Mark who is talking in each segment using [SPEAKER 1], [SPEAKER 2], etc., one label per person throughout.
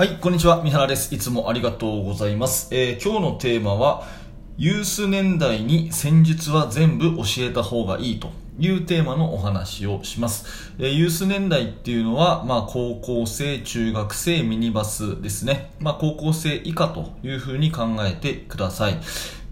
[SPEAKER 1] はい、こんにちは。三原です。いつもありがとうございます。えー今日のテーマは、ユース年代に戦術は全部教えた方がいいというテーマのお話をします。えーユース年代っていうのは、まあ、高校生、中学生、ミニバスですね。まあ、高校生以下というふうに考えてください。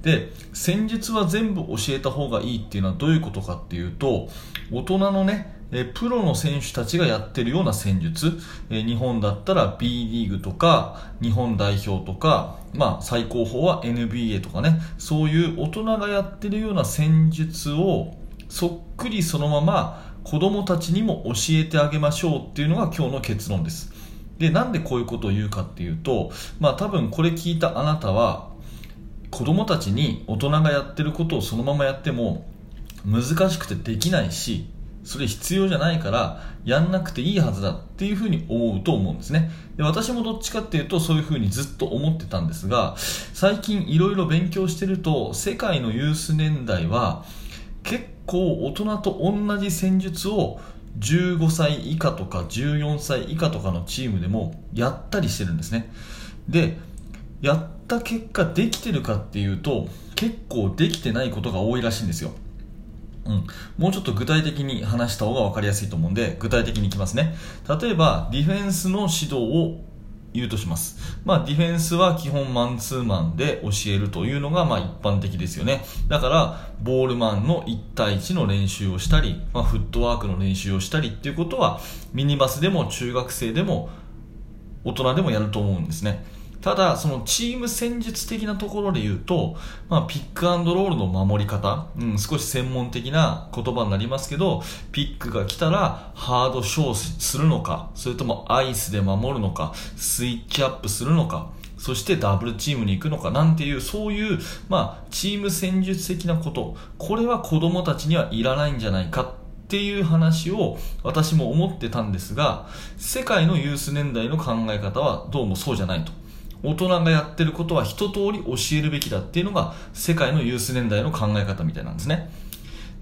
[SPEAKER 1] で、戦術は全部教えた方がいいっていうのはどういうことかっていうと、大人のね、えプロの選手たちがやってるような戦術、え日本だったら B リーグとか、日本代表とか、まあ最高峰は NBA とかね、そういう大人がやってるような戦術をそっくりそのまま子供たちにも教えてあげましょうっていうのが今日の結論です。で、なんでこういうことを言うかっていうと、まあ多分これ聞いたあなたは、子供たちに大人がやってることをそのままやっても難しくてできないしそれ必要じゃないからやんなくていいはずだっていうふうに思うと思うんですね。で私もどっちかっていうとそういうふうにずっと思ってたんですが最近いろいろ勉強してると世界のユース年代は結構大人と同じ戦術を15歳以下とか14歳以下とかのチームでもやったりしてるんですね。でやった結果できてるかっていうと結構できてないことが多いらしいんですよ。うん、もうちょっと具体的に話した方が分かりやすいと思うんで具体的にいきますね例えばディフェンスの指導を言うとします。まあ、ディフェンスは基本マンツーマンで教えるというのがまあ一般的ですよね。だから、ボールマンの1対1の練習をしたり、まあ、フットワークの練習をしたりっていうことは、ミニバスでも中学生でも大人でもやると思うんですね。ただ、そのチーム戦術的なところで言うと、まあ、ピックアンドロールの守り方、うん、少し専門的な言葉になりますけど、ピックが来たらハードショーするのか、それともアイスで守るのか、スイッチアップするのか、そしてダブルチームに行くのかなんていう、そういう、まあ、チーム戦術的なこと、これは子供たちにはいらないんじゃないかっていう話を私も思ってたんですが、世界のユース年代の考え方はどうもそうじゃないと。大人がやってることは一通り教えるべきだっていうのが世界のユース年代の考え方みたいなんですね。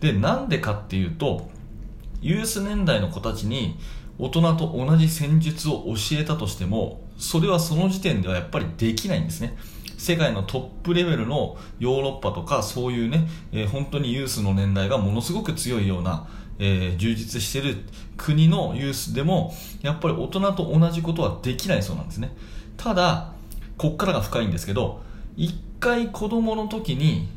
[SPEAKER 1] で、なんでかっていうと、ユース年代の子たちに大人と同じ戦術を教えたとしても、それはその時点ではやっぱりできないんですね。世界のトップレベルのヨーロッパとかそういうね、えー本当にユースの年代がものすごく強いような、えー充実してる国のユースでもやっぱり大人と同じことはできないそうなんですね。ただ、こっからが深いんですけど、一回子供の時に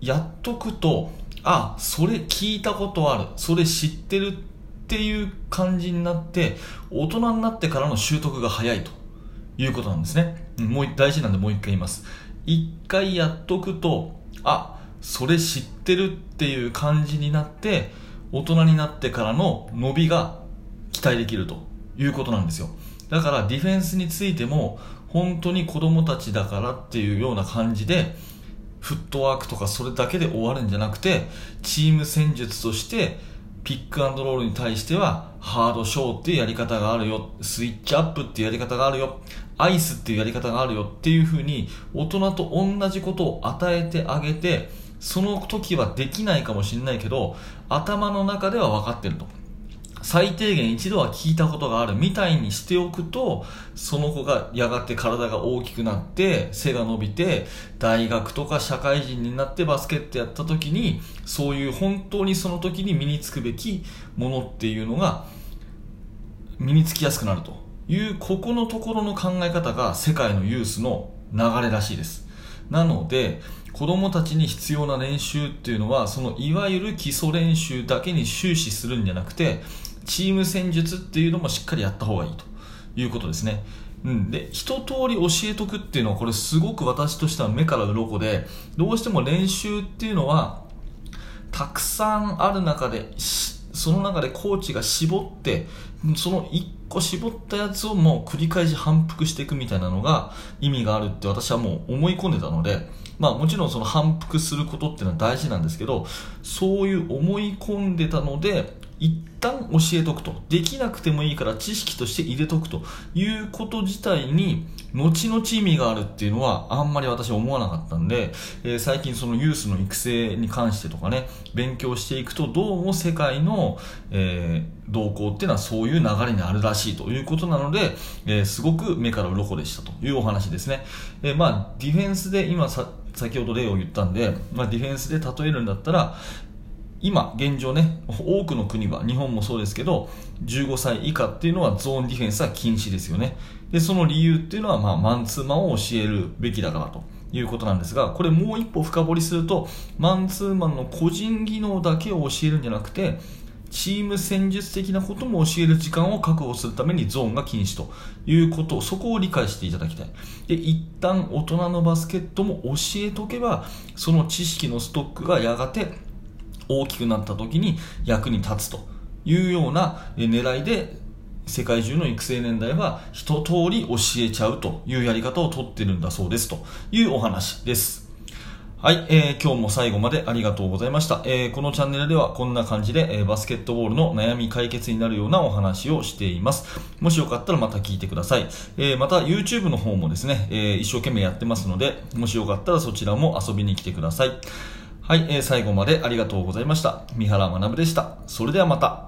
[SPEAKER 1] やっとくと、あ、それ聞いたことある、それ知ってるっていう感じになって、大人になってからの習得が早いということなんですね。もう大事なんでもう一回言います。一回やっとくと、あ、それ知ってるっていう感じになって、大人になってからの伸びが期待できるということなんですよ。だからディフェンスについても本当に子供たちだからっていうような感じでフットワークとかそれだけで終わるんじゃなくてチーム戦術としてピックアンドロールに対してはハードショーっていうやり方があるよスイッチアップっていうやり方があるよアイスっていうやり方があるよっていう風に大人と同じことを与えてあげてその時はできないかもしれないけど頭の中では分かってると。最低限一度は聞いたことがあるみたいにしておくとその子がやがて体が大きくなって背が伸びて大学とか社会人になってバスケットやった時にそういう本当にその時に身につくべきものっていうのが身につきやすくなるというここのところの考え方が世界のユースの流れらしいです。なので子供たちに必要な練習っていうのはそのいわゆる基礎練習だけに終始するんじゃなくてチーム戦術っていうのもしっかりやった方がいいということですね。うん、で一通り教えとくっていうのはこれすごく私としては目から鱗でどうしても練習っていうのはたくさんある中でその中でコーチが絞ってその1個絞ったやつをもう繰り返し反復していくみたいなのが意味があるって私はもう思い込んでたのでまあもちろんその反復することっていうのは大事なんですけどそういう思い込んでたので一旦教えとくと。できなくてもいいから知識として入れとくということ自体に、後々意味があるっていうのはあんまり私思わなかったんで、えー、最近そのユースの育成に関してとかね、勉強していくとどうも世界の、えー、動向っていうのはそういう流れにあるらしいということなので、えー、すごく目から鱗でしたというお話ですね。えまあ、ディフェンスで今さ、先ほど例を言ったんで、まあ、ディフェンスで例えるんだったら、今、現状ね、多くの国は、日本もそうですけど、15歳以下っていうのはゾーンディフェンスは禁止ですよね。で、その理由っていうのは、まあ、マンツーマンを教えるべきだからということなんですが、これもう一歩深掘りすると、マンツーマンの個人技能だけを教えるんじゃなくて、チーム戦術的なことも教える時間を確保するためにゾーンが禁止ということ、そこを理解していただきたい。で、一旦大人のバスケットも教えとけば、その知識のストックがやがて大きくなった時に役に立つというような狙いで世界中の育成年代は一通り教えちゃうというやり方をとってるんだそうですというお話です。はい、えー、今日も最後までありがとうございました。えー、このチャンネルではこんな感じで、えー、バスケットボールの悩み解決になるようなお話をしています。もしよかったらまた聞いてください。えー、また YouTube の方もですね、え、一生懸命やってますので、もしよかったらそちらも遊びに来てください。はい、えー、最後までありがとうございました。三原学でした。それではまた。